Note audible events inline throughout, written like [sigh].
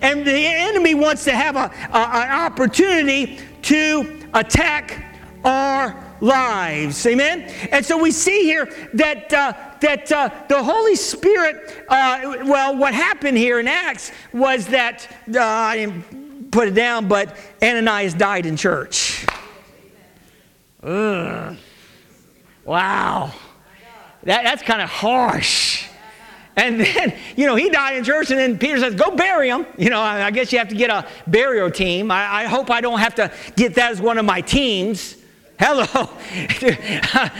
And the enemy wants to have a, a, an opportunity to attack our lives. Amen? And so we see here that, uh, that uh, the Holy Spirit, uh, well, what happened here in Acts was that, uh, I didn't put it down, but Ananias died in church. Ugh. Wow. That, that's kind of harsh. And then, you know, he died in church, and then Peter says, Go bury him. You know, I, guess you have to get a burial team. I, I hope I don't have to get that as one of my teams. Hello,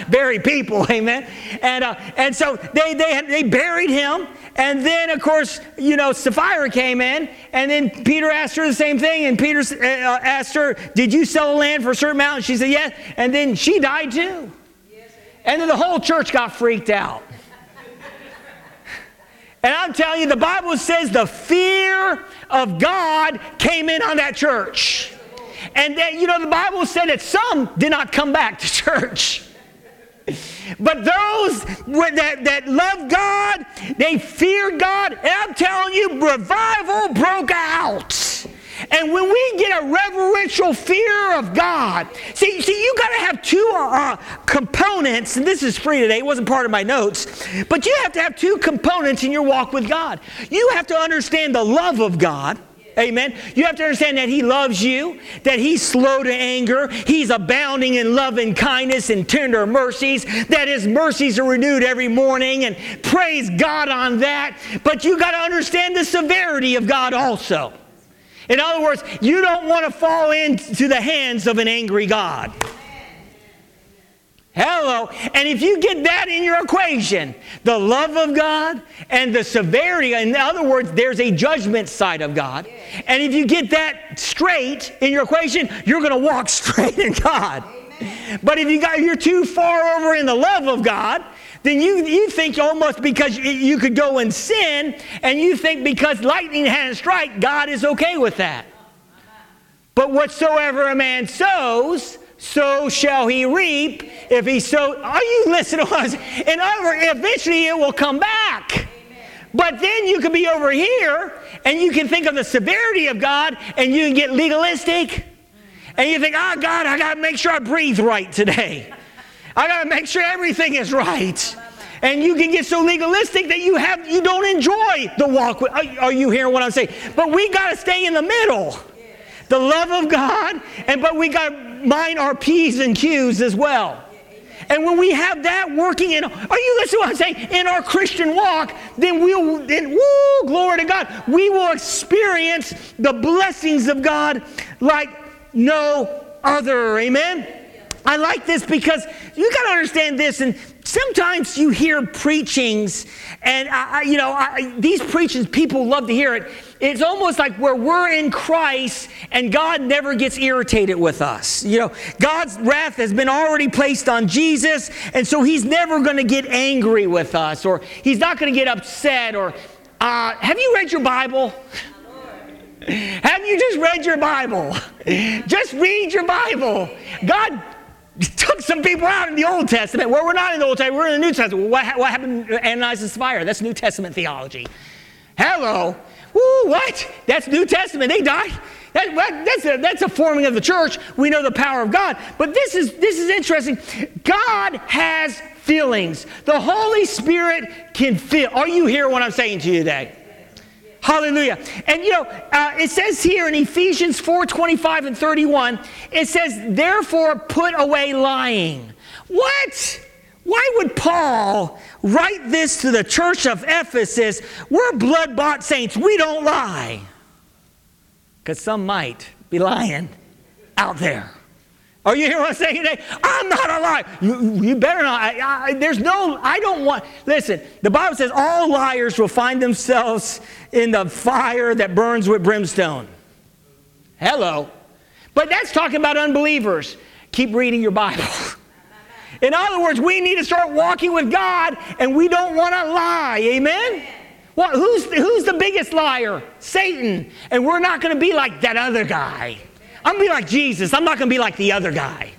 [laughs] bury people, amen. And uh, and so they they they buried him, and then of course you know Sapphira came in, and then Peter asked her the same thing, and Peter uh, asked her, "Did you sell land for a certain amount?" And she said, "Yes," and then she died too, and then the whole church got freaked out. And I'm telling you, the Bible says the fear of God came in on that church. And that, you know, the Bible said that some did not come back to [laughs] church. But those that, that love God, they fear God, and I'm telling you, revival broke out. And when we get a reverential fear of God, see, see you got to have two uh, components, and this is free today, it wasn't part of my notes, but you have to have two components in your walk with God. You have to understand the love of God Amen. You have to understand that He loves you, that He's slow to anger, He's abounding in love and kindness and tender mercies, that His mercies are renewed every morning, and praise God on that. But you got to understand the severity of God also. In other words, you don't want to fall into the hands of an angry God. Hello. And if you get that in your equation, the love of God and the severity, in other words, there's a judgment side of God. And if you get that straight in your equation, you're going to walk [laughs] straight in God. But if you got you're too far over in the love of God, then you, you think almost because you could go and sin, and you think because lightning had a strike, God is okay with that. But whatsoever a man sows, so shall he reap. If he sow, are you listening to us? Other eventually it will come back. But then you can be over here and you can think of the severity of God and you can get legalistic. And you think, oh, God, I got to make sure I breathe right today. I got to make sure everything is right. And you can get so legalistic that you have you don't enjoy the walk. With, are, are you hearing what I'm saying? But we got to stay in the middle. The love of God, and but we got to mind our P's and Q's as well. And when we have that working in, are you listening to what I'm saying? In our Christian walk, then we'll, then, woo, glory to God, we will experience the blessings of God like no other. Amen? I like this because you got to understand this, and sometimes you hear preachings, and I, you know I, these preachings people love to hear it. It's almost like where we're in Christ, and God never gets irritated with us. You know, God's wrath has been already placed on Jesus, and so He's never going to get angry with us, or He's not going to get upset. Or uh, have you read your Bible? [laughs] Have you just read your Bible? [laughs] Just read your Bible. God took some people out in the Old Testament. Well, we're not in the Old Testament, we're in the New Testament. What, what happened to Ananias and Sapphira? That's New Testament theology. Hello. What? That's New Testament. They died. That, that's, a, that's a forming of the church. We know the power of God. But this is, this is interesting. God has feelings. The Holy Spirit can feel. Are you hearing what I'm saying to you today? Hallelujah. And you know, uh, it says here in Ephesians 4 25 and 31, it says, therefore put away lying. What? Why would Paul write this to the church of Ephesus? We're blood bought saints, we don't lie. Because some might be lying out there. Are you hearing what I'm saying today? I'm not a liar. You, you better not. I, I, there's no, I don't want, listen, the Bible says all liars will find themselves in the fire that burns with brimstone. Hello. But that's talking about unbelievers. Keep reading your Bible. [laughs] In other words, we need to start walking with God and we don't want to lie. Amen? Well, who's, who's the biggest liar? Satan. And we're not going to be like that other guy. I'm gonna be like Jesus. I'm not gonna be like the other guy.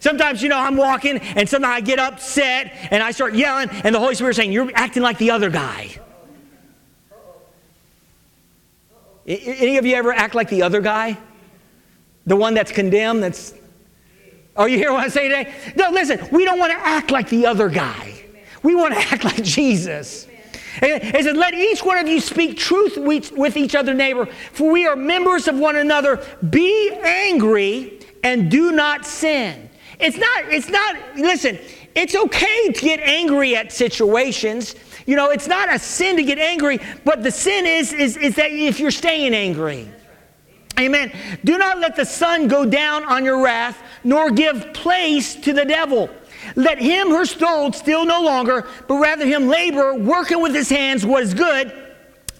Sometimes, you know, I'm walking and sometimes I get upset and I start yelling, and the Holy Spirit saying, You're acting like the other guy. Any of you ever act like the other guy? The one that's condemned, that's. Are you hearing what I'm saying today? No, listen, we don't want to act like the other guy. We want to [laughs] act like Jesus. It says, Let each one of you speak truth with each other, neighbor, for we are members of one another. Be angry and do not sin. It's not, it's not, listen, it's okay to get angry at situations. You know, it's not a sin to get angry, but the sin is, is, is that if you're staying angry. Amen. Do not let the sun go down on your wrath, nor give place to the devil. Let him who stole steal no longer, but rather him labor, working with his hands what is good,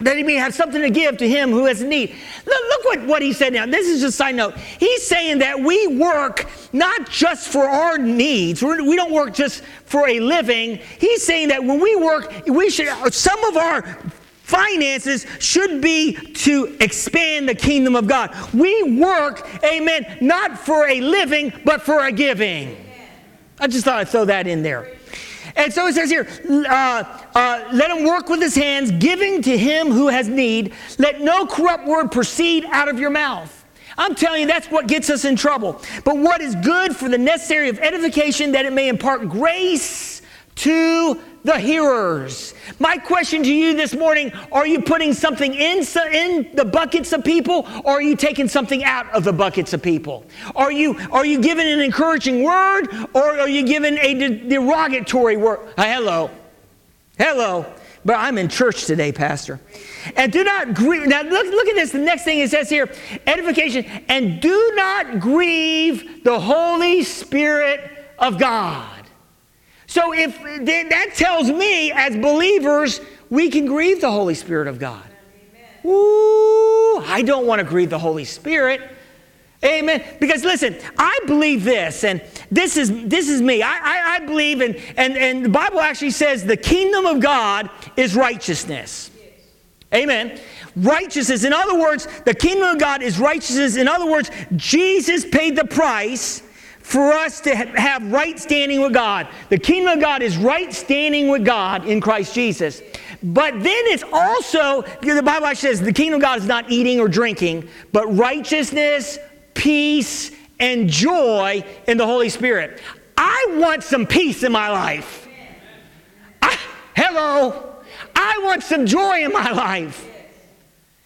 that he may have something to give to him who has need. Look, look what, what he said now. This is just a side note. He's saying that we work not just for our needs. We're, we do not work just for a living. He's saying that when we work, we should, some of our finances should be to expand the kingdom of God. We work, amen, not for a living, but for a giving. I just thought I'd throw that in there. And so it says here, uh, uh, let him work with his hands, giving to him who has need. Let no corrupt word proceed out of your mouth. I'm telling you, that's what gets us in trouble. But what is good for the necessary of edification, that it may impart grace to the hearers. My question to you this morning are you putting something in, in the buckets of people or are you taking something out of the buckets of people? Are you, are you giving an encouraging word or are you giving a de- derogatory word? Uh, hello. Hello. But I'm in church today, Pastor. And do not grieve. Now, look, look at this. The next thing it says here edification. And do not grieve the Holy Spirit of God. So if that tells me as believers, we can grieve the Holy Spirit of God. Ooh, I don't want to grieve the Holy Spirit. Amen. Because listen, I believe this, and this is this is me. I, I, I believe in, and, and the Bible actually says the kingdom of God is righteousness. Amen. Righteousness. In other words, the kingdom of God is righteousness. In other words, Jesus paid the price for us to have right standing with God. The kingdom of God is right standing with God in Christ Jesus. But then it's also, the Bible actually says the kingdom of God is not eating or drinking, but righteousness, peace, and joy in the Holy Spirit. I want some peace in my life. I, hello. I want some joy in my life.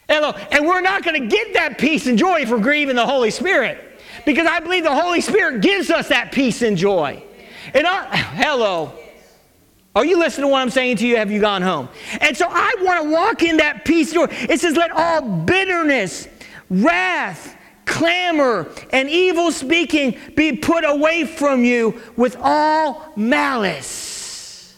Hello. And we're not going to get that peace and joy if we're grieving the Holy Spirit because I believe the Holy Spirit gives us that peace and joy. And I, hello. Are you listening to what I'm saying to you? Have you gone home? And so I want to walk in that peace. Door. It says, let all bitterness, wrath, clamor, and evil speaking be put away from you with all malice.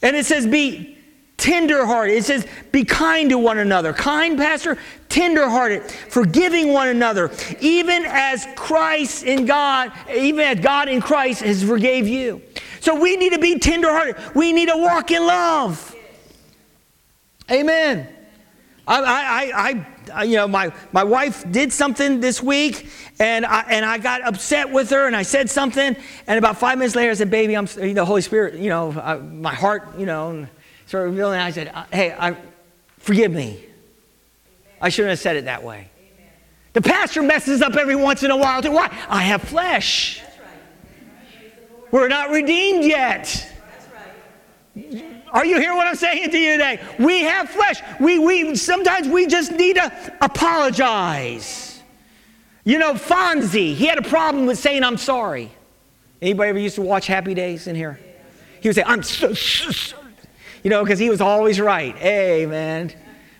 And it says, be tenderhearted. It says, be kind to one another. Kind, Pastor? Tenderhearted, forgiving one another, even as Christ in God, even as God in Christ has forgave you. So we need to be tenderhearted. We need to walk in love. Amen. I, I, I, you know, my, my wife did something this week, and I, and I got upset with her, and I said something, and about five minutes later, I said, "Baby, I'm the Holy Spirit, you know, I, my heart, you know." started revealing. I said, uh, Hey, I, forgive me. I shouldn't have said it that way. Amen. The pastor messes up every once in a while. Too. Why? I have flesh. Right. We're not redeemed yet. Right. Are you hearing what I'm saying to you today? We have flesh. We, we sometimes we just need to apologize. You know, Fonzie, he had a problem with saying I'm sorry. Anybody ever used to watch Happy Days in here? He would say, I'm so, so, so you know, because he was always right. Amen.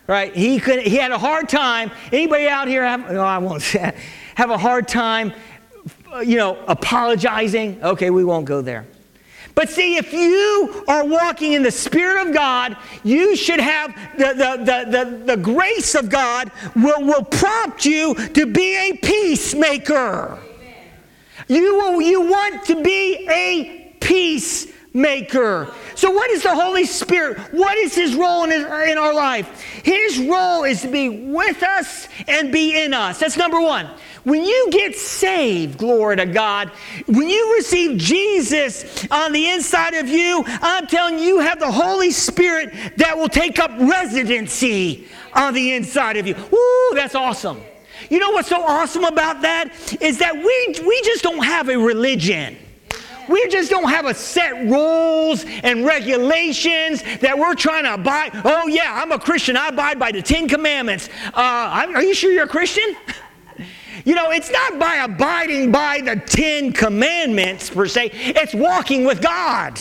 Right? He could he had a hard time. Anybody out here have no, I won't say [laughs] have a hard time, you know, apologizing? Okay, we won't go there. But see, if you are walking in the Spirit of God, you should have the, the, the, the, the grace of God will, will prompt you to be a peacemaker. You, will, you want to be a peacemaker. So, what is the Holy Spirit? What is His role in, his, in our life? His role is to be with us and be in us. That's number one. When you get saved, glory to God, when you receive Jesus on the inside of you, I'm telling you, you have the Holy Spirit that will take up residency on the inside of you. Woo, that's awesome. You know what's so awesome about that? Is that we, we just don't have a religion. We just don't have a set rules and regulations that we're trying to abide. Oh, yeah, I'm a Christian. I abide by the Ten Commandments. Uh, are you sure you're a Christian? [laughs] You know, it's not by abiding by the Ten Commandments per se, it's walking with God.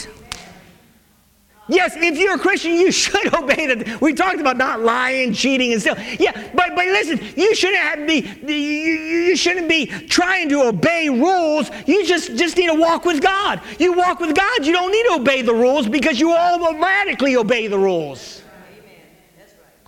Yes, if you're a Christian, you [laughs] should obey the. We talked about not lying, cheating, and stuff. Yeah, but but listen, you shouldn't have be you, you shouldn't be trying to obey rules. You just just need to walk with God. You walk with God. You don't need to obey the rules because you automatically obey the rules.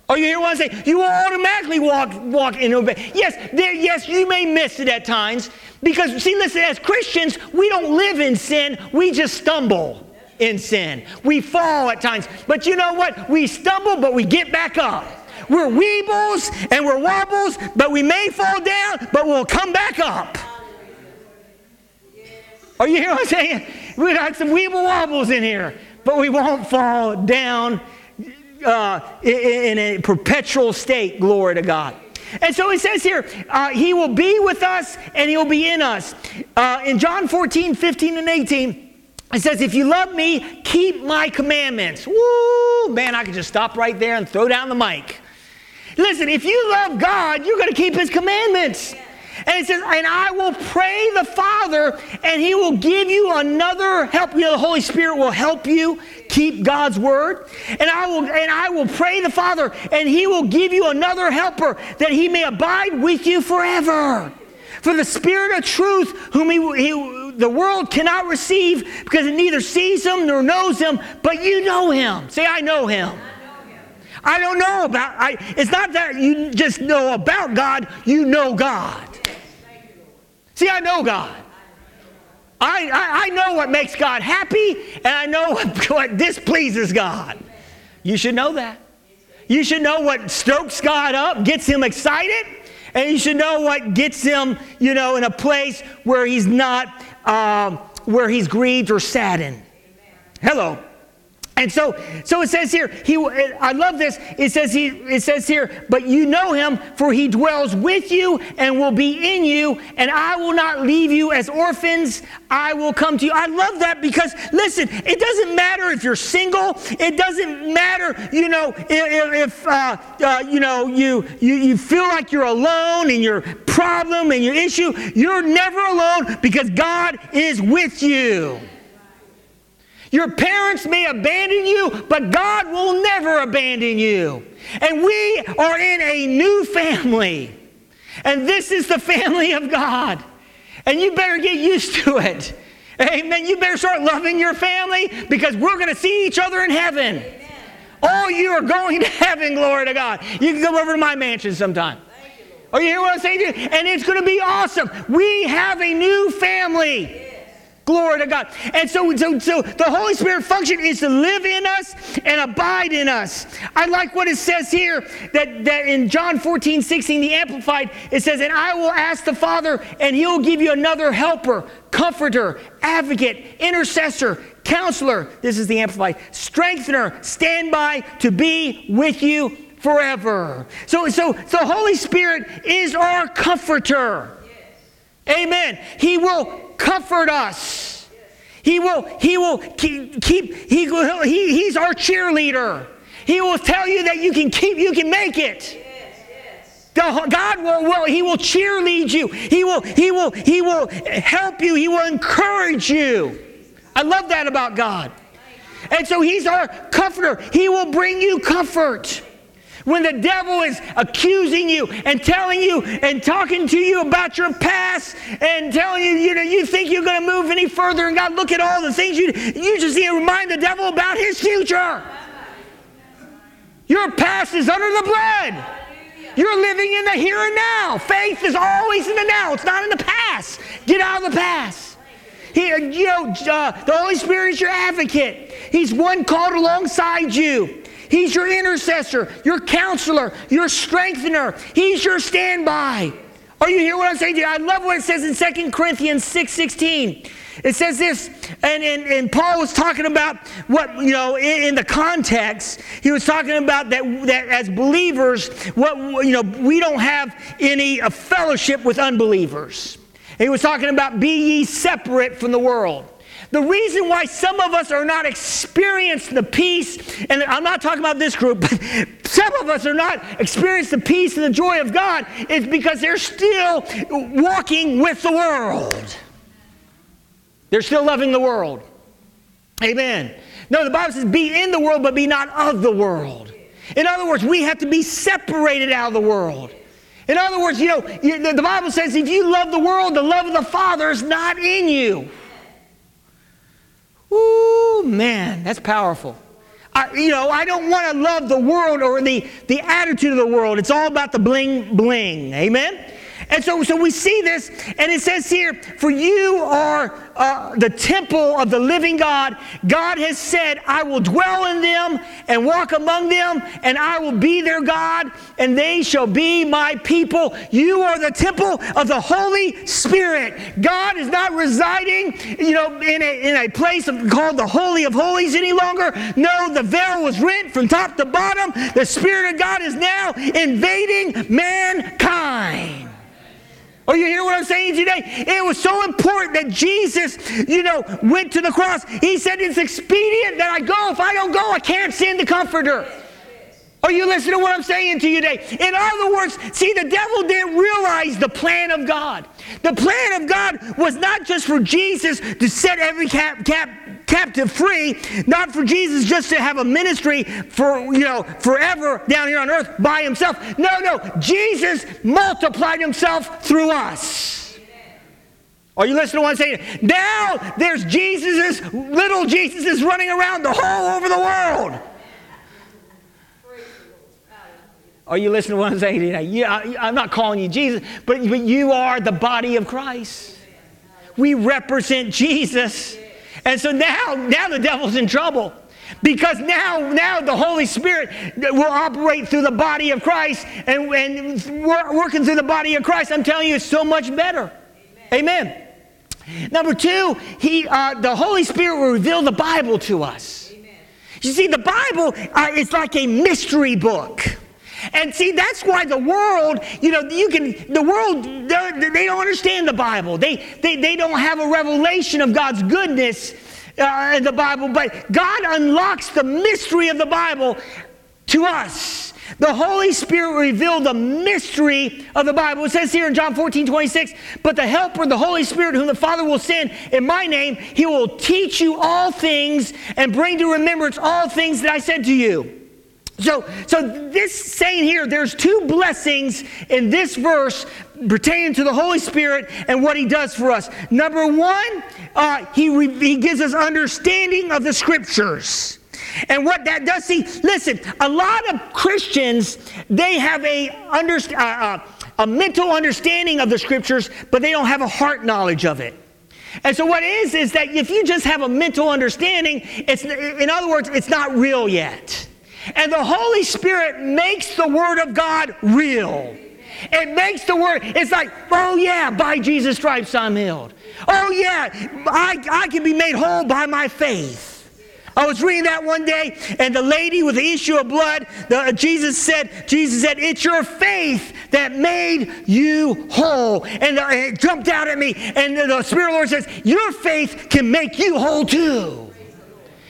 Oh, you hear what I'm saying? You automatically walk, walk and obey. Yes, there, yes, you may miss it at times because, see, listen, as Christians, we don't live in sin, we just stumble in sin. We fall at times. But you know what? We stumble, but we get back up. We're weebles and we're wobbles, but we may fall down, but we'll come back up. Are you hear what I'm saying? We got some weeble wobbles in here, but we won't fall down uh, in, a perpetual state. Glory to God. And so he says here, uh, He will be with us and He'll be in us. Uh, in John 14, 15, and 18, it says, If you love me, keep my commandments. Woo, man, I could just stop right there and throw down the mic. Listen, if you love God, you're going to keep His commandments. And it says, and I will pray the Father, and He will give you another help. You know, the Holy Spirit will help you keep God's word. And I will and I will pray the Father, and He will give you another helper that He may abide with you forever. For the Spirit of truth, whom he, he, the world cannot receive because it neither sees him nor knows him, but you know him. Say, I know him. I don't know about I it's not that you just know about God, you know God. See, I know God. I, I, I know what makes God happy, and I know [laughs] what, what displeases God. You should know that. You should know what stokes God up, gets him excited, and you should know what gets him, you know, in a place where he's not, uh, where he's grieved or saddened. Hello. And so, so it says here, he, I love this. It says, he, it says here, but you know him, for he dwells with you and will be in you, and I will not leave you as orphans. I will come to you. I love that because, listen, it doesn't matter if you're single. It doesn't matter, you know, if, if uh, uh, you know, you, you, you feel like you're alone in your problem and your issue. You're never alone because God is with you. Your parents may abandon you, but God will never abandon you. And we are in a new family. And this is the family of God. And you better get used to it. Amen. You better start loving your family because we're going to see each other in heaven. Amen. Oh, you are going to heaven, glory to God. You can come over to my mansion sometime. You, oh, you hear what I'm saying? And it's going to be awesome. We have a new family. Glory to God. And so, so, so the Holy Spirit function is to live in us and abide in us. I like what it says here that, that in John 14, 16, the Amplified, it says, And I will ask the Father, and he'll give you another helper, comforter, advocate, intercessor, counselor. This is the Amplified, strengthener, stand by to be with you forever. So, so, so the Holy Spirit is our comforter. Amen. He will comfort us. He will, he will keep, keep he, he, he's our cheerleader. He will tell you that you can keep, you can make it. The, God will, will, He will cheerlead you. He will, he will, he will help you. He will encourage you. I love that about God. And so He's our comforter. He will bring you comfort. When the devil is accusing you and telling you and talking to you about your past and telling you, you know, you think you're going to move any further and God, look at all the things you you just need to remind the devil about his future. Your past is under the blood. You're living in the here and now. Faith is always in the now. It's not in the past. Get out of the past. He, you know, uh, the Holy Spirit is your advocate. He's one called alongside you. He's your intercessor, your counselor, your strengthener. He's your standby. Are you hear what I'm saying to you? I love what it says in 2 Corinthians 6 16. It says this, and, and, and Paul was talking about what, you know, in, in, the context, he was talking about that, that as believers, what, you know, we don't have any uh, fellowship with unbelievers. he was talking about be ye separate from the world. The reason why some of us are not experiencing the peace, and I'm not talking about this group, [laughs] but some of us are not experiencing the peace and the joy of God is because they're still walking with the world. They're still loving the world. Amen. No, the Bible says, be in the world, but be not of the world. In other words, we have to be separated out of the world. In other words, you know, the Bible says if you love the world, the love of the Father is not in you. Ooh, man, that's powerful. I, you know, I don't want to love the world or the, the attitude of the world. It's all about the bling bling. Amen? And so, so we see this, and it says here, For you are uh, the temple of the living God. God has said, I will dwell in them and walk among them, and I will be their God, and they shall be my people. You are the temple of the Holy Spirit. God is not residing, you know, in a, in a place called the Holy of Holies any longer. No, the veil was rent from top to bottom. The Spirit of God is now invading mankind. Are you hear what I'm saying today? It was so important that Jesus, you know, went to the cross. He said, It's expedient that I go. If I don't go, I can't send the comforter. Are you listening to what I'm saying to you today? In other words, see, the devil didn't realize the plan of God. The plan of God was not just for Jesus to set every cap, cap, captive free, not for Jesus just to have a ministry for, you know, forever down here on earth by himself. No, no. Jesus multiplied himself through us. Are you listening to what I'm saying? Now there's Jesus's, little Jesus's running around the whole over the world. Are you listening to what I'm saying? Yeah, I'm not calling you Jesus, but, but you are the body of Christ. We represent Jesus. And so now, now the devil's in trouble. Because now, now the Holy Spirit will operate through the body of Christ and, and working through the body of Christ. I'm telling you, it's so much better. Amen. Amen. Number two, he, uh, the Holy Spirit will reveal the Bible to us. Amen. You see, the Bible uh, is like a mystery book. And see, that's why the world, you know, you can, the world, they don't understand the Bible. They, they, they don't have a revelation of God's goodness uh, in the Bible, but God unlocks the mystery of the Bible to us. The Holy Spirit revealed the mystery of the Bible. It says here in John 14, 26, but the Helper, the Holy Spirit, whom the Father will send in my name, he will teach you all things and bring to remembrance all things that I said to you. So, so this saying here, there's two blessings in this verse pertaining to the Holy Spirit and what He does for us. Number one, uh, he, re- he gives us understanding of the Scriptures. And what that does, see, listen, a lot of Christians, they have a, under, uh, uh, a mental understanding of the Scriptures, but they don't have a heart knowledge of it. And so what is is that if you just have a mental understanding, it's in other words, it's not real yet. And the Holy Spirit makes the Word of God real. It makes the Word, it's like, oh yeah, by Jesus' stripes I'm healed. Oh yeah, I, I can be made whole by my faith. I was reading that one day, and the lady with the issue of blood, the, Jesus said, Jesus said, it's your faith that made you whole. And, the, it jumped out at me, and the, the Spirit of the Lord says, your faith can make you whole too.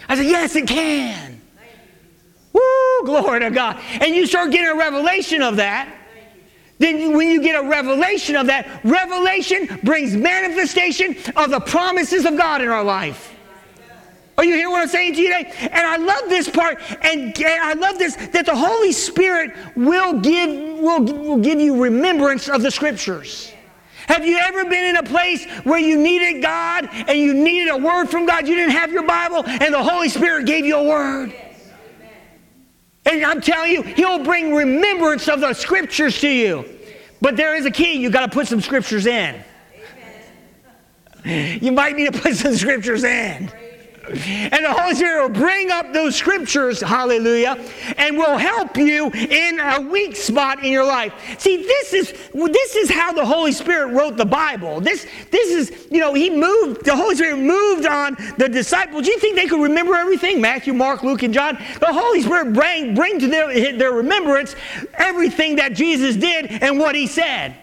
I said, yes, it can. Woo, glory to God. And you start getting a revelation of that. Then, when you get a revelation of that, revelation brings manifestation of the promises of God in our life. Are you hearing what I'm saying to you today? And I love this part, and, and I love this that the Holy Spirit will give, will, will give you remembrance of the scriptures. Have you ever been in a place where you needed God and you needed a word from God? You didn't have your Bible, and the Holy Spirit gave you a word? And I'm telling you, he'll bring remembrance of the scriptures to you. But there is a key. You got to put some scriptures in. You might need to put some scriptures in. And the Holy Spirit will bring up those scriptures, hallelujah, and will help you in a weak spot in your life. See, this is this is how the Holy Spirit wrote the Bible. This this is, you know, he moved, the Holy Spirit moved on the disciples. Do you think they could remember everything? Matthew, Mark, Luke, and John. The Holy Spirit bring, bring to their, their remembrance everything that Jesus did and what he said.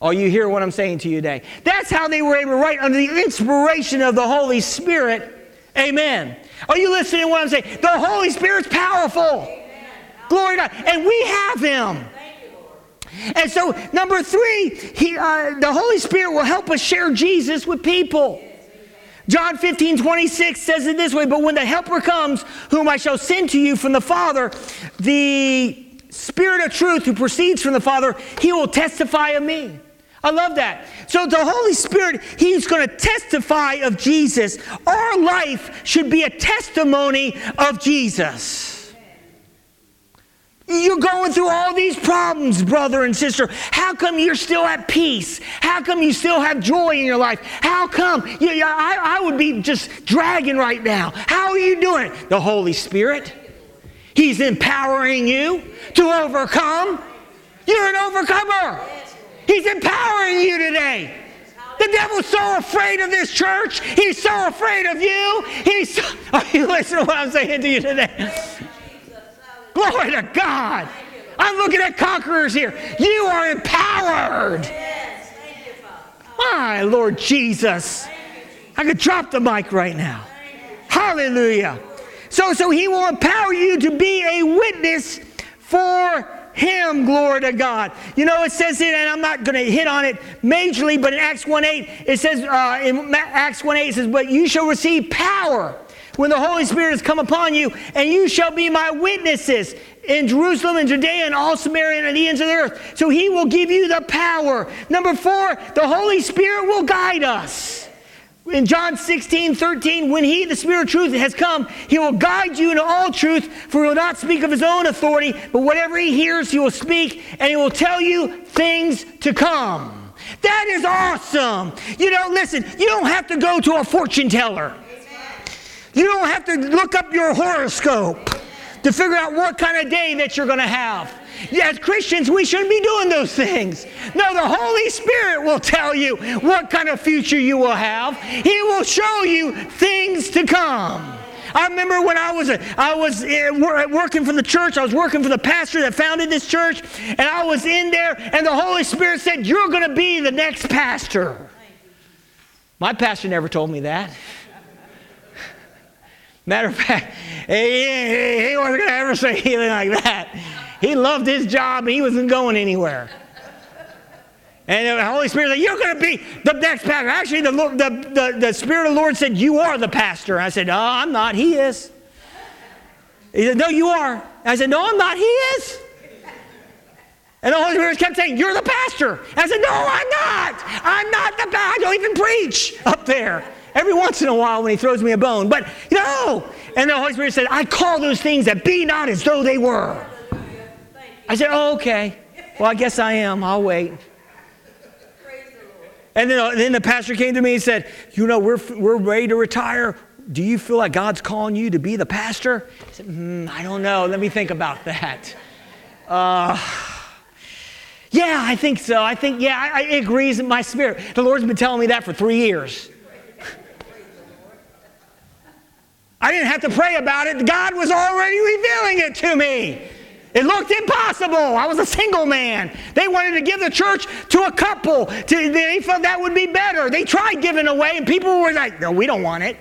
Are you hear what I'm saying to you today? That's how they were able to write under the inspiration of the Holy Spirit Amen. Are you listening to what I'm saying? The Holy Spirit's powerful. Amen. Glory to God. And we have Him. And so, number three, he, uh, the Holy Spirit will help us share Jesus with people. John 15, 26 says it this way But when the Helper comes, whom I shall send to you from the Father, the Spirit of truth who proceeds from the Father, he will testify of me. I love that. So the Holy Spirit, He's going to testify of Jesus. Our life should be a testimony of Jesus. You're going through all these problems, brother and sister. How come you're still at peace? How come you still have joy in your life? How come? You, I, I would be just dragging right now. How are you doing? The Holy Spirit. He's empowering you to overcome. You're an overcomer. He's empowering you today. The devil's so afraid of this church. He's so afraid of you. He's so, [laughs] are you listening to what I'm saying to you today? Glory to God. I'm looking at conquerors here. You are empowered. My Lord Jesus. I could drop the mic right now. Hallelujah. So, so he will empower you to be a witness for him, glory to God. You know, it says it, and I'm not going to hit on it majorly, but in Acts 1 8, it says, uh, in Acts 1 8, it says, But you shall receive power when the Holy Spirit has come upon you, and you shall be my witnesses in Jerusalem and Judea and all Samaria and the ends of the earth. So he will give you the power. Number four, the Holy Spirit will guide us in John 16, 13, when he, the Spirit of truth, has come, he will guide you into all truth, for he will not speak of his own authority, but whatever he hears, he will speak, and he will tell you things to come. That is awesome. You know, listen, you don't have to go to a fortune teller. You don't have to look up your horoscope to figure out what kind of day that you're going to have. As Christians, we shouldn't be doing those things. No, the Holy Spirit will tell you what kind of future you will have. He will show you things to come. I remember when I was I was eh, working for the church. I was working for the pastor that founded this church, and I was in there, and the Holy Spirit said, "You're going to be the next pastor." My pastor never told me that. Matter of fact, he, he wasn't going to ever say anything like that. He loved his job and he wasn't going anywhere. And the Holy Spirit said, You're going to be the next pastor. Actually, the, the, the, the, Spirit of the Lord said, You are the pastor. I said, No, I'm not. He is. He said, No, you are. I said, No, I'm not. He is. And the Holy Spirit kept saying, You're the pastor. I said, No, I'm not. I'm not the pastor. I don't even preach up there. Every once in a while when he throws me a bone. But no. And the Holy Spirit said, I call those things that be not as though they were. I said, oh, okay. Well, I guess I am. I'll wait. And then, uh, then the pastor came to me and said, You know, we're, we're ready to retire. Do you feel like God's calling you to be the pastor? I said, mm, I don't know. Let me think about that. Uh, yeah, I think so. I think, yeah, I, it agrees in my spirit. The Lord's been telling me that for three years. I didn't have to pray about it. God was already revealing it to me. It looked impossible. I was a single man. They wanted to give the church to a couple. To, they thought that would be better. They tried giving away, and people were like, no, we don't want it.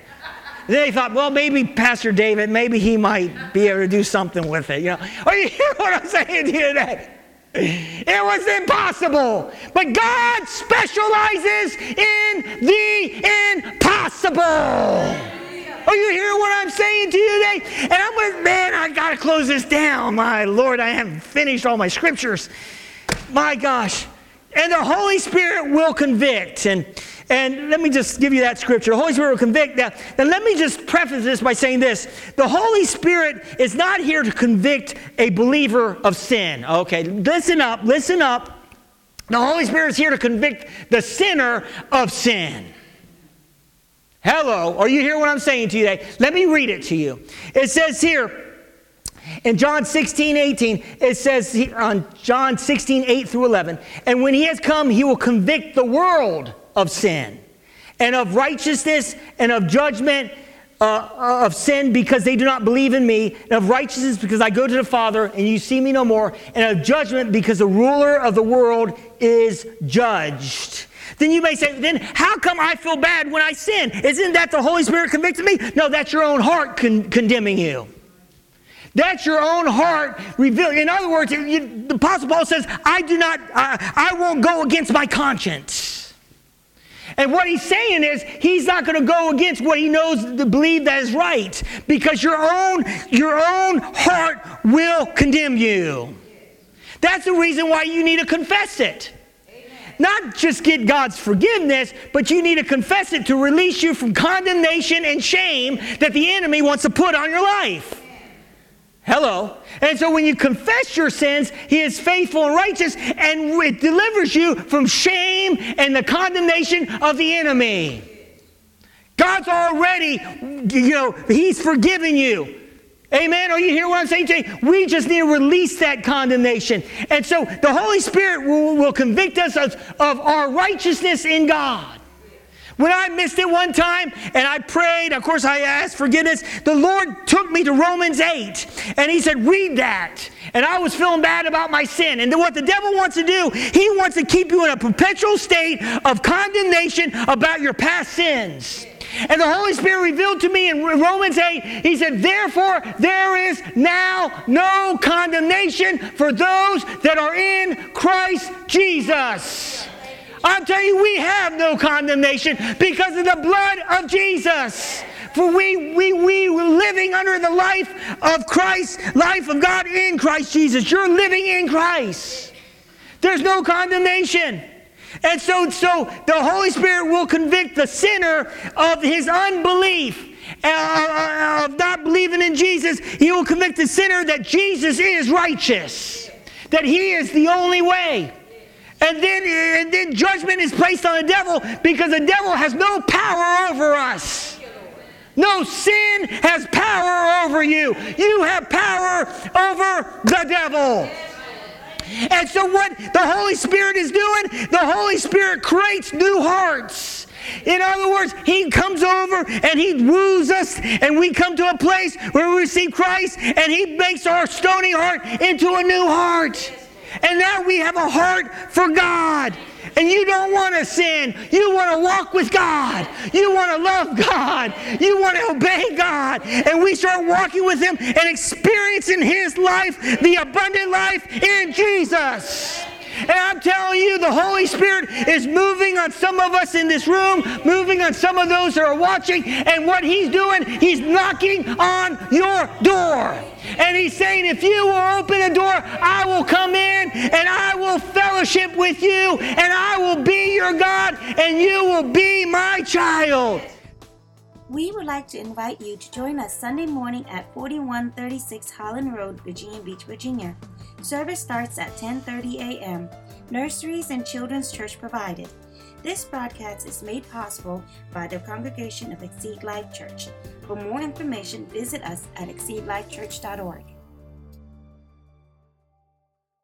they thought, well, maybe Pastor David, maybe he might be able to do something with it. You know, [laughs] are you hear what I'm saying to you today? It was impossible. But God specializes in the impossible. Are you hearing what I'm saying to you today? And I'm like, man, I got to close this down. My Lord, I haven't finished all my scriptures. My gosh. And the Holy Spirit will convict. And, and let me just give you that scripture. The Holy Spirit will convict. Now, now, let me just preface this by saying this the Holy Spirit is not here to convict a believer of sin. Okay, listen up, listen up. The Holy Spirit is here to convict the sinner of sin. Hello, are you hearing what I'm saying to you today? Let me read it to you. It says here in John 16, 18, it says here on John 16, 8 through 11, and when he has come, he will convict the world of sin and of righteousness and of judgment uh, of sin because they do not believe in me, and of righteousness because I go to the Father and you see me no more, and of judgment because the ruler of the world is judged. Then you may say, then how come I feel bad when I sin? Isn't that the Holy Spirit convicting me? No, that's your own heart con- condemning you. That's your own heart revealing. In other words, you, the Apostle Paul says, I do not, uh, I won't go against my conscience. And what he's saying is he's not going to go against what he knows to believe that is right because your own your own heart will condemn you. That's the reason why you need to confess it. Not just get God's forgiveness, but you need to confess it to release you from condemnation and shame that the enemy wants to put on your life. Hello. And so when you confess your sins, He is faithful and righteous and it delivers you from shame and the condemnation of the enemy. God's already, you know, He's forgiven you. Amen. Are you hear what I'm saying Jay? We just need to release that condemnation. And so the Holy Spirit will, will convict us of, of our righteousness in God. When I missed it one time and I prayed, of course I asked forgiveness, the Lord took me to Romans 8 and He said, Read that. And I was feeling bad about my sin. And what the devil wants to do, he wants to keep you in a perpetual state of condemnation about your past sins. And the Holy Spirit revealed to me in Romans 8, He said, Therefore, there is now no condemnation for those that are in Christ Jesus. I'm telling you, we have no condemnation because of the blood of Jesus. For we, we, we were living under the life of Christ, life of God in Christ Jesus. You're living in Christ. There's no condemnation. And so, so the Holy Spirit will convict the sinner of his unbelief. Uh, uh, of not believing in Jesus, he will convict the sinner that Jesus is righteous, that he is the only way. And then, and then judgment is placed on the devil because the devil has no power over us. No sin has power over you. You have power over the devil. And so, what the Holy Spirit is doing, the Holy Spirit creates new hearts. In other words, He comes over and He woos us, and we come to a place where we receive Christ, and He makes our stony heart into a new heart. And now we have a heart for God. And you don't want to sin. You want to walk with God. You want to love God. You want to obey God. And we start walking with Him and experiencing His life, the abundant life in Jesus. And I'm telling you, the Holy Spirit is moving on some of us in this room, moving on some of those that are watching. And what He's doing, He's knocking on your door. And He's saying, if you will open a door, I will come in and I will fellowship with you and I will be your God and you will be my child. We would like to invite you to join us Sunday morning at 4136 Holland Road, Virginia Beach, Virginia. Service starts at 10:30 a.m. Nurseries and children's church provided. This broadcast is made possible by the congregation of Exceed Life Church. For more information, visit us at exceedlifechurch.org.